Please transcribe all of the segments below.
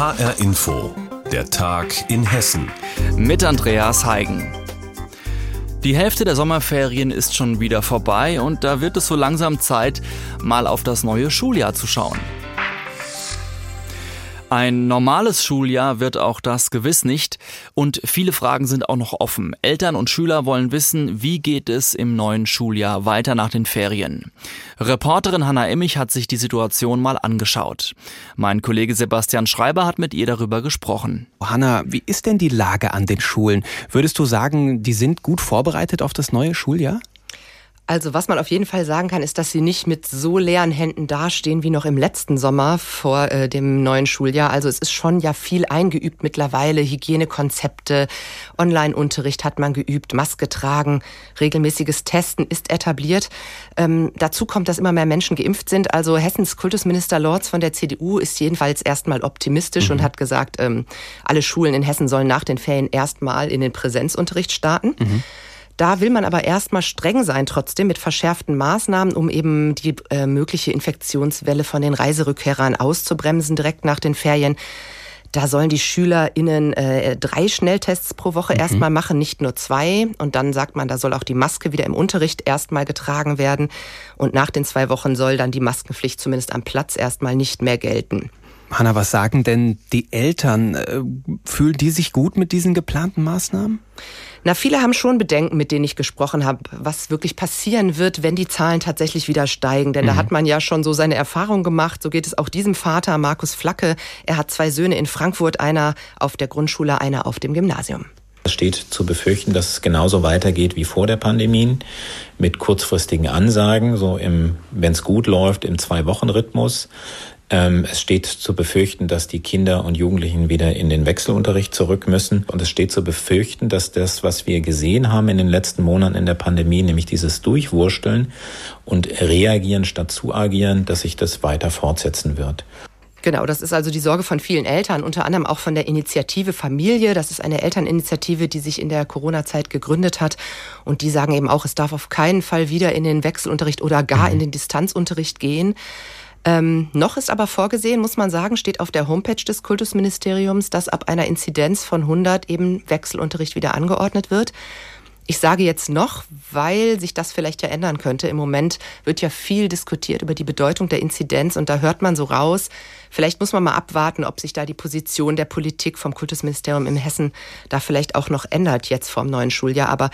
HR Info, der Tag in Hessen. Mit Andreas Heigen. Die Hälfte der Sommerferien ist schon wieder vorbei und da wird es so langsam Zeit, mal auf das neue Schuljahr zu schauen. Ein normales Schuljahr wird auch das gewiss nicht und viele Fragen sind auch noch offen. Eltern und Schüler wollen wissen, wie geht es im neuen Schuljahr weiter nach den Ferien. Reporterin Hanna Immich hat sich die Situation mal angeschaut. Mein Kollege Sebastian Schreiber hat mit ihr darüber gesprochen. Hanna, wie ist denn die Lage an den Schulen? Würdest du sagen, die sind gut vorbereitet auf das neue Schuljahr? Also was man auf jeden Fall sagen kann, ist, dass sie nicht mit so leeren Händen dastehen wie noch im letzten Sommer vor äh, dem neuen Schuljahr. Also es ist schon ja viel eingeübt mittlerweile. Hygienekonzepte, Online-Unterricht hat man geübt, Maske tragen, regelmäßiges Testen ist etabliert. Ähm, dazu kommt, dass immer mehr Menschen geimpft sind. Also Hessens Kultusminister Lorz von der CDU ist jedenfalls erstmal optimistisch mhm. und hat gesagt, ähm, alle Schulen in Hessen sollen nach den Ferien erstmal in den Präsenzunterricht starten. Mhm. Da will man aber erstmal streng sein, trotzdem mit verschärften Maßnahmen, um eben die äh, mögliche Infektionswelle von den Reiserückkehrern auszubremsen direkt nach den Ferien. Da sollen die SchülerInnen äh, drei Schnelltests pro Woche mhm. erstmal machen, nicht nur zwei. Und dann sagt man, da soll auch die Maske wieder im Unterricht erstmal getragen werden. Und nach den zwei Wochen soll dann die Maskenpflicht zumindest am Platz erstmal nicht mehr gelten. Hanna, was sagen denn die Eltern? Äh, fühlen die sich gut mit diesen geplanten Maßnahmen? Na, viele haben schon Bedenken, mit denen ich gesprochen habe, was wirklich passieren wird, wenn die Zahlen tatsächlich wieder steigen. Denn mhm. da hat man ja schon so seine Erfahrung gemacht. So geht es auch diesem Vater, Markus Flacke. Er hat zwei Söhne in Frankfurt, einer auf der Grundschule, einer auf dem Gymnasium. Es steht zu befürchten, dass es genauso weitergeht wie vor der Pandemie mit kurzfristigen Ansagen, so im, wenn es gut läuft, im Zwei-Wochen-Rhythmus. Ähm, es steht zu befürchten, dass die Kinder und Jugendlichen wieder in den Wechselunterricht zurück müssen. Und es steht zu befürchten, dass das, was wir gesehen haben in den letzten Monaten in der Pandemie, nämlich dieses Durchwursteln und Reagieren statt zu agieren, dass sich das weiter fortsetzen wird. Genau, das ist also die Sorge von vielen Eltern, unter anderem auch von der Initiative Familie. Das ist eine Elterninitiative, die sich in der Corona-Zeit gegründet hat. Und die sagen eben auch, es darf auf keinen Fall wieder in den Wechselunterricht oder gar mhm. in den Distanzunterricht gehen. Ähm, noch ist aber vorgesehen, muss man sagen, steht auf der Homepage des Kultusministeriums, dass ab einer Inzidenz von 100 eben Wechselunterricht wieder angeordnet wird. Ich sage jetzt noch, weil sich das vielleicht ja ändern könnte. Im Moment wird ja viel diskutiert über die Bedeutung der Inzidenz und da hört man so raus, vielleicht muss man mal abwarten, ob sich da die Position der Politik vom Kultusministerium in Hessen da vielleicht auch noch ändert jetzt vom neuen Schuljahr. Aber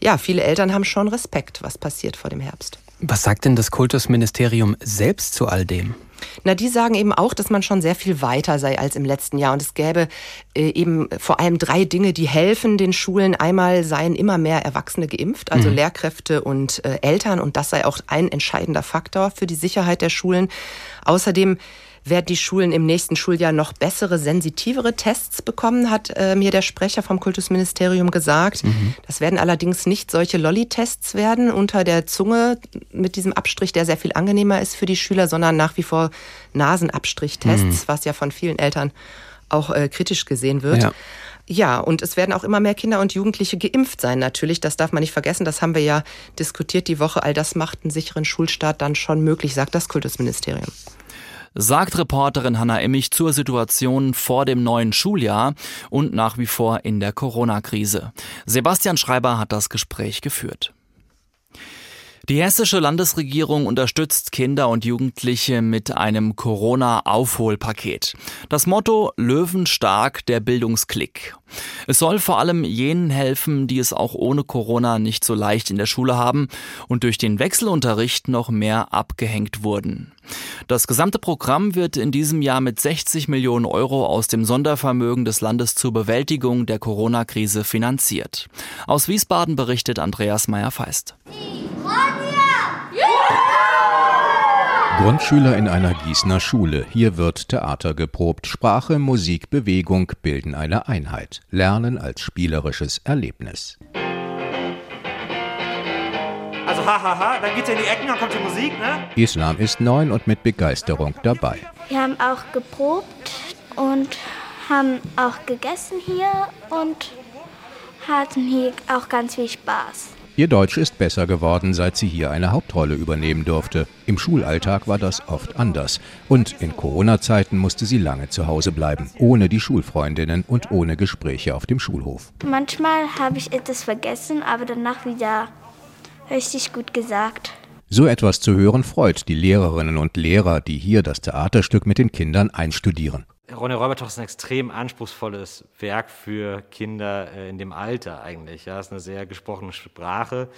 ja, viele Eltern haben schon Respekt, was passiert vor dem Herbst. Was sagt denn das Kultusministerium selbst zu all dem? Na, die sagen eben auch, dass man schon sehr viel weiter sei als im letzten Jahr. Und es gäbe äh, eben vor allem drei Dinge, die helfen den Schulen. Einmal seien immer mehr Erwachsene geimpft, also mhm. Lehrkräfte und äh, Eltern. Und das sei auch ein entscheidender Faktor für die Sicherheit der Schulen. Außerdem werden die Schulen im nächsten Schuljahr noch bessere, sensitivere Tests bekommen, hat äh, mir der Sprecher vom Kultusministerium gesagt. Mhm. Das werden allerdings nicht solche Lolli-Tests werden unter der Zunge mit diesem Abstrich, der sehr viel angenehmer ist für die Schüler, sondern nach wie vor Nasenabstrichtests, mhm. was ja von vielen Eltern auch äh, kritisch gesehen wird. Ja. Ja, und es werden auch immer mehr Kinder und Jugendliche geimpft sein, natürlich. Das darf man nicht vergessen. Das haben wir ja diskutiert die Woche. All das macht einen sicheren Schulstart dann schon möglich, sagt das Kultusministerium sagt Reporterin Hanna Immich zur Situation vor dem neuen Schuljahr und nach wie vor in der Corona-Krise. Sebastian Schreiber hat das Gespräch geführt. Die hessische Landesregierung unterstützt Kinder und Jugendliche mit einem Corona-Aufholpaket. Das Motto Löwenstark der Bildungsklick. Es soll vor allem jenen helfen, die es auch ohne Corona nicht so leicht in der Schule haben und durch den Wechselunterricht noch mehr abgehängt wurden. Das gesamte Programm wird in diesem Jahr mit 60 Millionen Euro aus dem Sondervermögen des Landes zur Bewältigung der Corona-Krise finanziert. Aus Wiesbaden berichtet Andreas Meyer-Feist. Grundschüler in einer Gießener Schule. Hier wird Theater geprobt. Sprache, Musik, Bewegung bilden eine Einheit. Lernen als spielerisches Erlebnis. Also hahaha, ha, ha. dann geht's in die Ecken, dann kommt die Musik, ne? Islam ist neun und mit Begeisterung dabei. Wir haben auch geprobt und haben auch gegessen hier und hatten hier auch ganz viel Spaß. Ihr Deutsch ist besser geworden, seit sie hier eine Hauptrolle übernehmen durfte. Im Schulalltag war das oft anders. Und in Corona-Zeiten musste sie lange zu Hause bleiben, ohne die Schulfreundinnen und ohne Gespräche auf dem Schulhof. Manchmal habe ich etwas vergessen, aber danach wieder richtig gut gesagt. So etwas zu hören freut die Lehrerinnen und Lehrer, die hier das Theaterstück mit den Kindern einstudieren. Ronny Räubertoch ist ein extrem anspruchsvolles Werk für Kinder äh, in dem Alter eigentlich. Ja, es ist eine sehr gesprochene Sprache.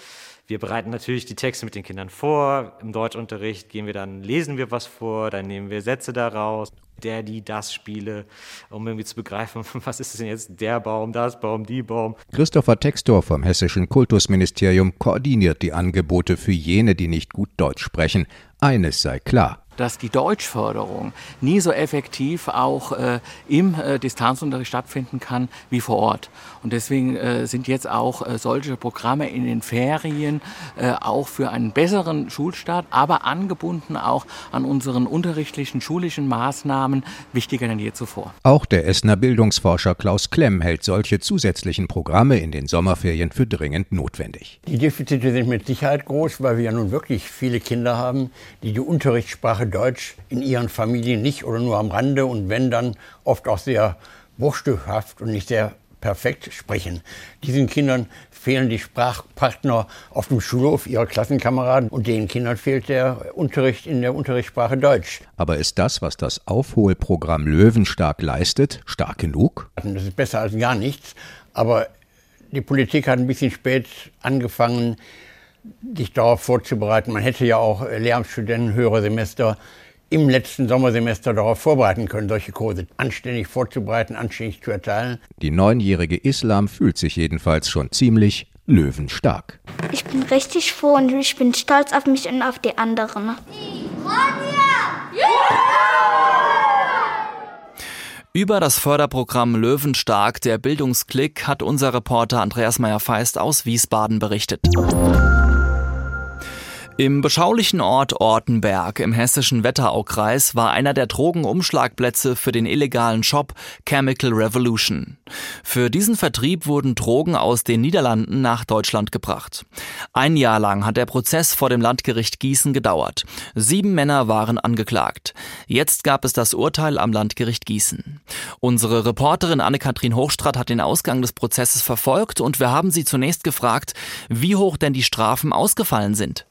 Wir bereiten natürlich die Texte mit den Kindern vor. Im Deutschunterricht gehen wir dann, lesen wir was vor, dann nehmen wir Sätze daraus. Der, die, das spiele, um irgendwie zu begreifen, was ist denn jetzt der Baum, das Baum, die Baum. Christopher Textor vom Hessischen Kultusministerium koordiniert die Angebote für jene, die nicht gut Deutsch sprechen. Eines sei klar dass die Deutschförderung nie so effektiv auch äh, im äh, Distanzunterricht stattfinden kann wie vor Ort. Und deswegen äh, sind jetzt auch äh, solche Programme in den Ferien äh, auch für einen besseren Schulstart, aber angebunden auch an unseren unterrichtlichen schulischen Maßnahmen wichtiger denn je zuvor. Auch der Essener Bildungsforscher Klaus Klemm hält solche zusätzlichen Programme in den Sommerferien für dringend notwendig. Die Defizite sind mit Sicherheit groß, weil wir ja nun wirklich viele Kinder haben, die die Unterrichtssprache Sprache Deutsch in ihren Familien nicht oder nur am Rande und wenn dann oft auch sehr bruchstückhaft und nicht sehr perfekt sprechen. Diesen Kindern fehlen die Sprachpartner auf dem Schulhof, ihrer Klassenkameraden und den Kindern fehlt der Unterricht in der Unterrichtssprache Deutsch. Aber ist das, was das Aufholprogramm Löwenstark leistet, stark genug? Das ist besser als gar nichts, aber die Politik hat ein bisschen spät angefangen, sich darauf vorzubereiten. Man hätte ja auch Lehramtsstudenten höhere Semester im letzten Sommersemester darauf vorbereiten können, solche Kurse anständig vorzubereiten, anständig zu erteilen. Die neunjährige Islam fühlt sich jedenfalls schon ziemlich löwenstark. Ich bin richtig froh und ich bin stolz auf mich und auf die anderen. Über das Förderprogramm Löwenstark der Bildungsklick hat unser Reporter Andreas Meyer-Feist aus Wiesbaden berichtet. Im beschaulichen Ort Ortenberg im hessischen Wetteraukreis war einer der Drogenumschlagplätze für den illegalen Shop Chemical Revolution. Für diesen Vertrieb wurden Drogen aus den Niederlanden nach Deutschland gebracht. Ein Jahr lang hat der Prozess vor dem Landgericht Gießen gedauert. Sieben Männer waren angeklagt. Jetzt gab es das Urteil am Landgericht Gießen. Unsere Reporterin Anne-Kathrin Hochstrat hat den Ausgang des Prozesses verfolgt und wir haben sie zunächst gefragt, wie hoch denn die Strafen ausgefallen sind.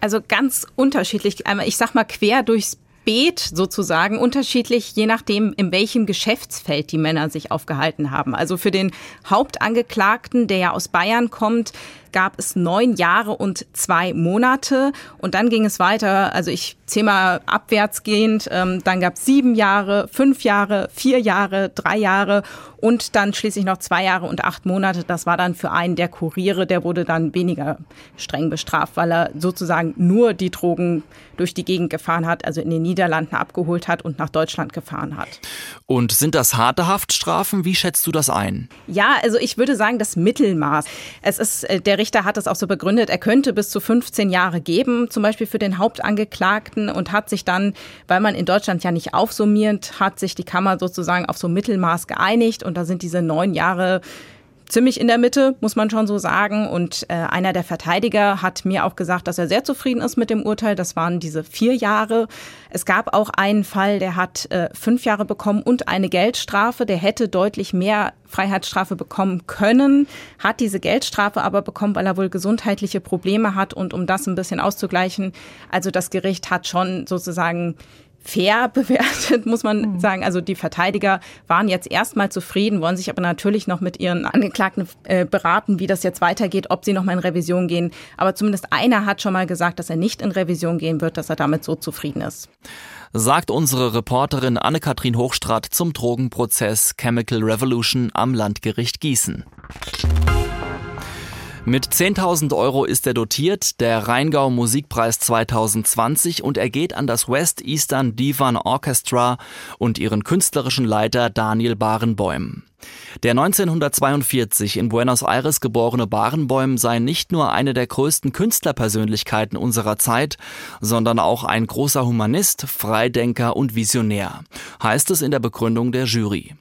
Also ganz unterschiedlich. Einmal, ich sag mal quer durchs Beet sozusagen unterschiedlich, je nachdem, in welchem Geschäftsfeld die Männer sich aufgehalten haben. Also für den Hauptangeklagten, der ja aus Bayern kommt, gab es neun Jahre und zwei Monate. Und dann ging es weiter, also ich zähle mal abwärtsgehend, ähm, dann gab es sieben Jahre, fünf Jahre, vier Jahre, drei Jahre und dann schließlich noch zwei Jahre und acht Monate. Das war dann für einen der Kuriere, der wurde dann weniger streng bestraft, weil er sozusagen nur die Drogen durch die Gegend gefahren hat, also in den Niederlanden abgeholt hat und nach Deutschland gefahren hat. Und sind das harte Haftstrafen? Wie schätzt du das ein? Ja, also ich würde sagen, das Mittelmaß. Es ist, äh, der Richter hat es auch so begründet, er könnte bis zu 15 Jahre geben, zum Beispiel für den Hauptangeklagten und hat sich dann, weil man in Deutschland ja nicht aufsummiert, hat sich die Kammer sozusagen auf so Mittelmaß geeinigt und und da sind diese neun Jahre ziemlich in der Mitte, muss man schon so sagen. Und äh, einer der Verteidiger hat mir auch gesagt, dass er sehr zufrieden ist mit dem Urteil. Das waren diese vier Jahre. Es gab auch einen Fall, der hat äh, fünf Jahre bekommen und eine Geldstrafe. Der hätte deutlich mehr Freiheitsstrafe bekommen können, hat diese Geldstrafe aber bekommen, weil er wohl gesundheitliche Probleme hat. Und um das ein bisschen auszugleichen, also das Gericht hat schon sozusagen fair bewertet, muss man mhm. sagen. Also die Verteidiger waren jetzt erstmal zufrieden, wollen sich aber natürlich noch mit ihren Angeklagten äh, beraten, wie das jetzt weitergeht, ob sie noch mal in Revision gehen. Aber zumindest einer hat schon mal gesagt, dass er nicht in Revision gehen wird, dass er damit so zufrieden ist. Sagt unsere Reporterin Anne-Kathrin Hochstrat zum Drogenprozess Chemical Revolution am Landgericht Gießen. Mit 10.000 Euro ist er dotiert, der Rheingau Musikpreis 2020 und er geht an das West Eastern Divan Orchestra und ihren künstlerischen Leiter Daniel Barenbäum. Der 1942 in Buenos Aires geborene Barenboim sei nicht nur eine der größten Künstlerpersönlichkeiten unserer Zeit, sondern auch ein großer Humanist, Freidenker und Visionär, heißt es in der Begründung der Jury.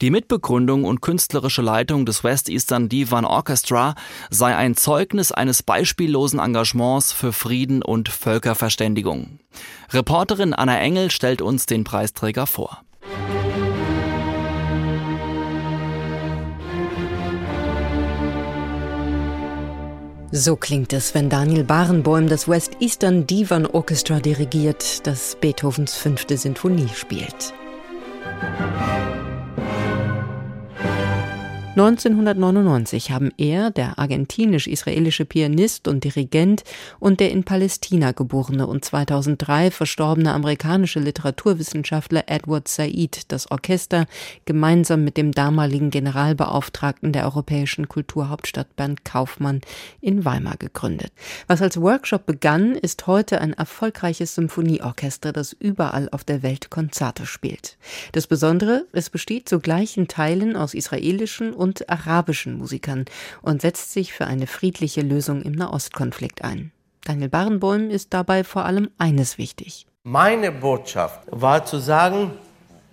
Die Mitbegründung und künstlerische Leitung des West Eastern Divan Orchestra sei ein Zeugnis eines beispiellosen Engagements für Frieden und Völkerverständigung. Reporterin Anna Engel stellt uns den Preisträger vor. So klingt es, wenn Daniel Barenboim das West Eastern Divan Orchestra dirigiert, das Beethovens fünfte Sinfonie spielt. 1999 haben er, der argentinisch-israelische Pianist und Dirigent und der in Palästina geborene und 2003 verstorbene amerikanische Literaturwissenschaftler Edward Said das Orchester gemeinsam mit dem damaligen Generalbeauftragten der europäischen Kulturhauptstadt Bernd Kaufmann in Weimar gegründet. Was als Workshop begann, ist heute ein erfolgreiches Symphonieorchester, das überall auf der Welt Konzerte spielt. Das Besondere, es besteht zu gleichen Teilen aus israelischen und arabischen Musikern und setzt sich für eine friedliche Lösung im Nahostkonflikt ein. Daniel Barenboim ist dabei vor allem eines wichtig. Meine Botschaft war zu sagen,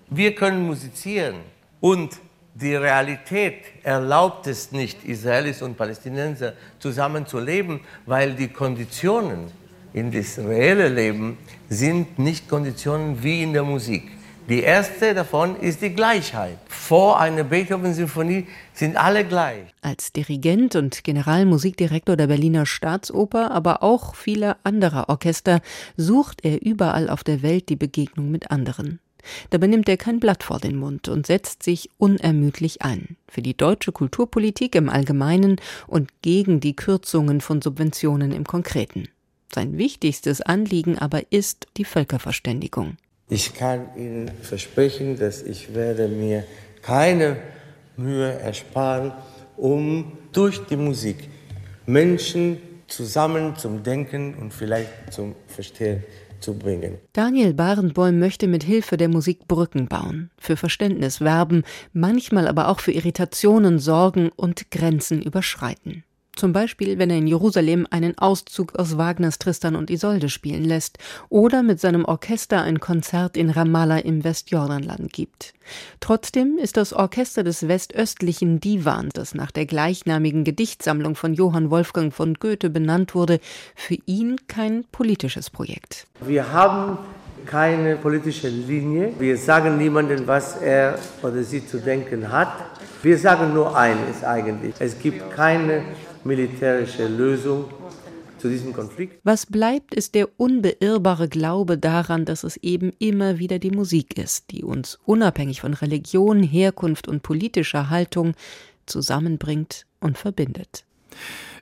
wir können musizieren und die Realität erlaubt es nicht, Israelis und Palästinenser zusammenzuleben, weil die Konditionen in das reelle Leben sind nicht Konditionen wie in der Musik. Die erste davon ist die Gleichheit. Vor einer Beethoven-Symphonie sind alle gleich. Als Dirigent und Generalmusikdirektor der Berliner Staatsoper, aber auch vieler anderer Orchester, sucht er überall auf der Welt die Begegnung mit anderen. Dabei nimmt er kein Blatt vor den Mund und setzt sich unermüdlich ein. Für die deutsche Kulturpolitik im Allgemeinen und gegen die Kürzungen von Subventionen im Konkreten. Sein wichtigstes Anliegen aber ist die Völkerverständigung. Ich kann Ihnen versprechen, dass ich werde mir keine Mühe ersparen, um durch die Musik Menschen zusammen zum Denken und vielleicht zum Verstehen zu bringen. Daniel Barenboim möchte mit Hilfe der Musik Brücken bauen, für Verständnis werben, manchmal aber auch für Irritationen sorgen und Grenzen überschreiten. Zum Beispiel, wenn er in Jerusalem einen Auszug aus Wagners Tristan und Isolde spielen lässt oder mit seinem Orchester ein Konzert in Ramallah im Westjordanland gibt. Trotzdem ist das Orchester des westöstlichen Divan, das nach der gleichnamigen Gedichtsammlung von Johann Wolfgang von Goethe benannt wurde, für ihn kein politisches Projekt. Wir haben keine politische Linie. Wir sagen niemandem, was er oder sie zu denken hat. Wir sagen nur eines eigentlich. Es gibt keine militärische Lösung zu diesem Konflikt. Was bleibt, ist der unbeirrbare Glaube daran, dass es eben immer wieder die Musik ist, die uns unabhängig von Religion, Herkunft und politischer Haltung zusammenbringt und verbindet.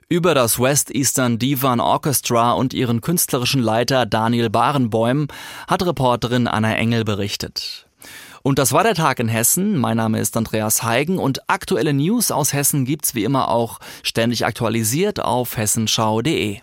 Über das West Eastern Divan Orchestra und ihren künstlerischen Leiter Daniel Barenboim hat Reporterin Anna Engel berichtet. Und das war der Tag in Hessen. Mein Name ist Andreas Heigen und aktuelle News aus Hessen gibt's wie immer auch ständig aktualisiert auf hessenschau.de.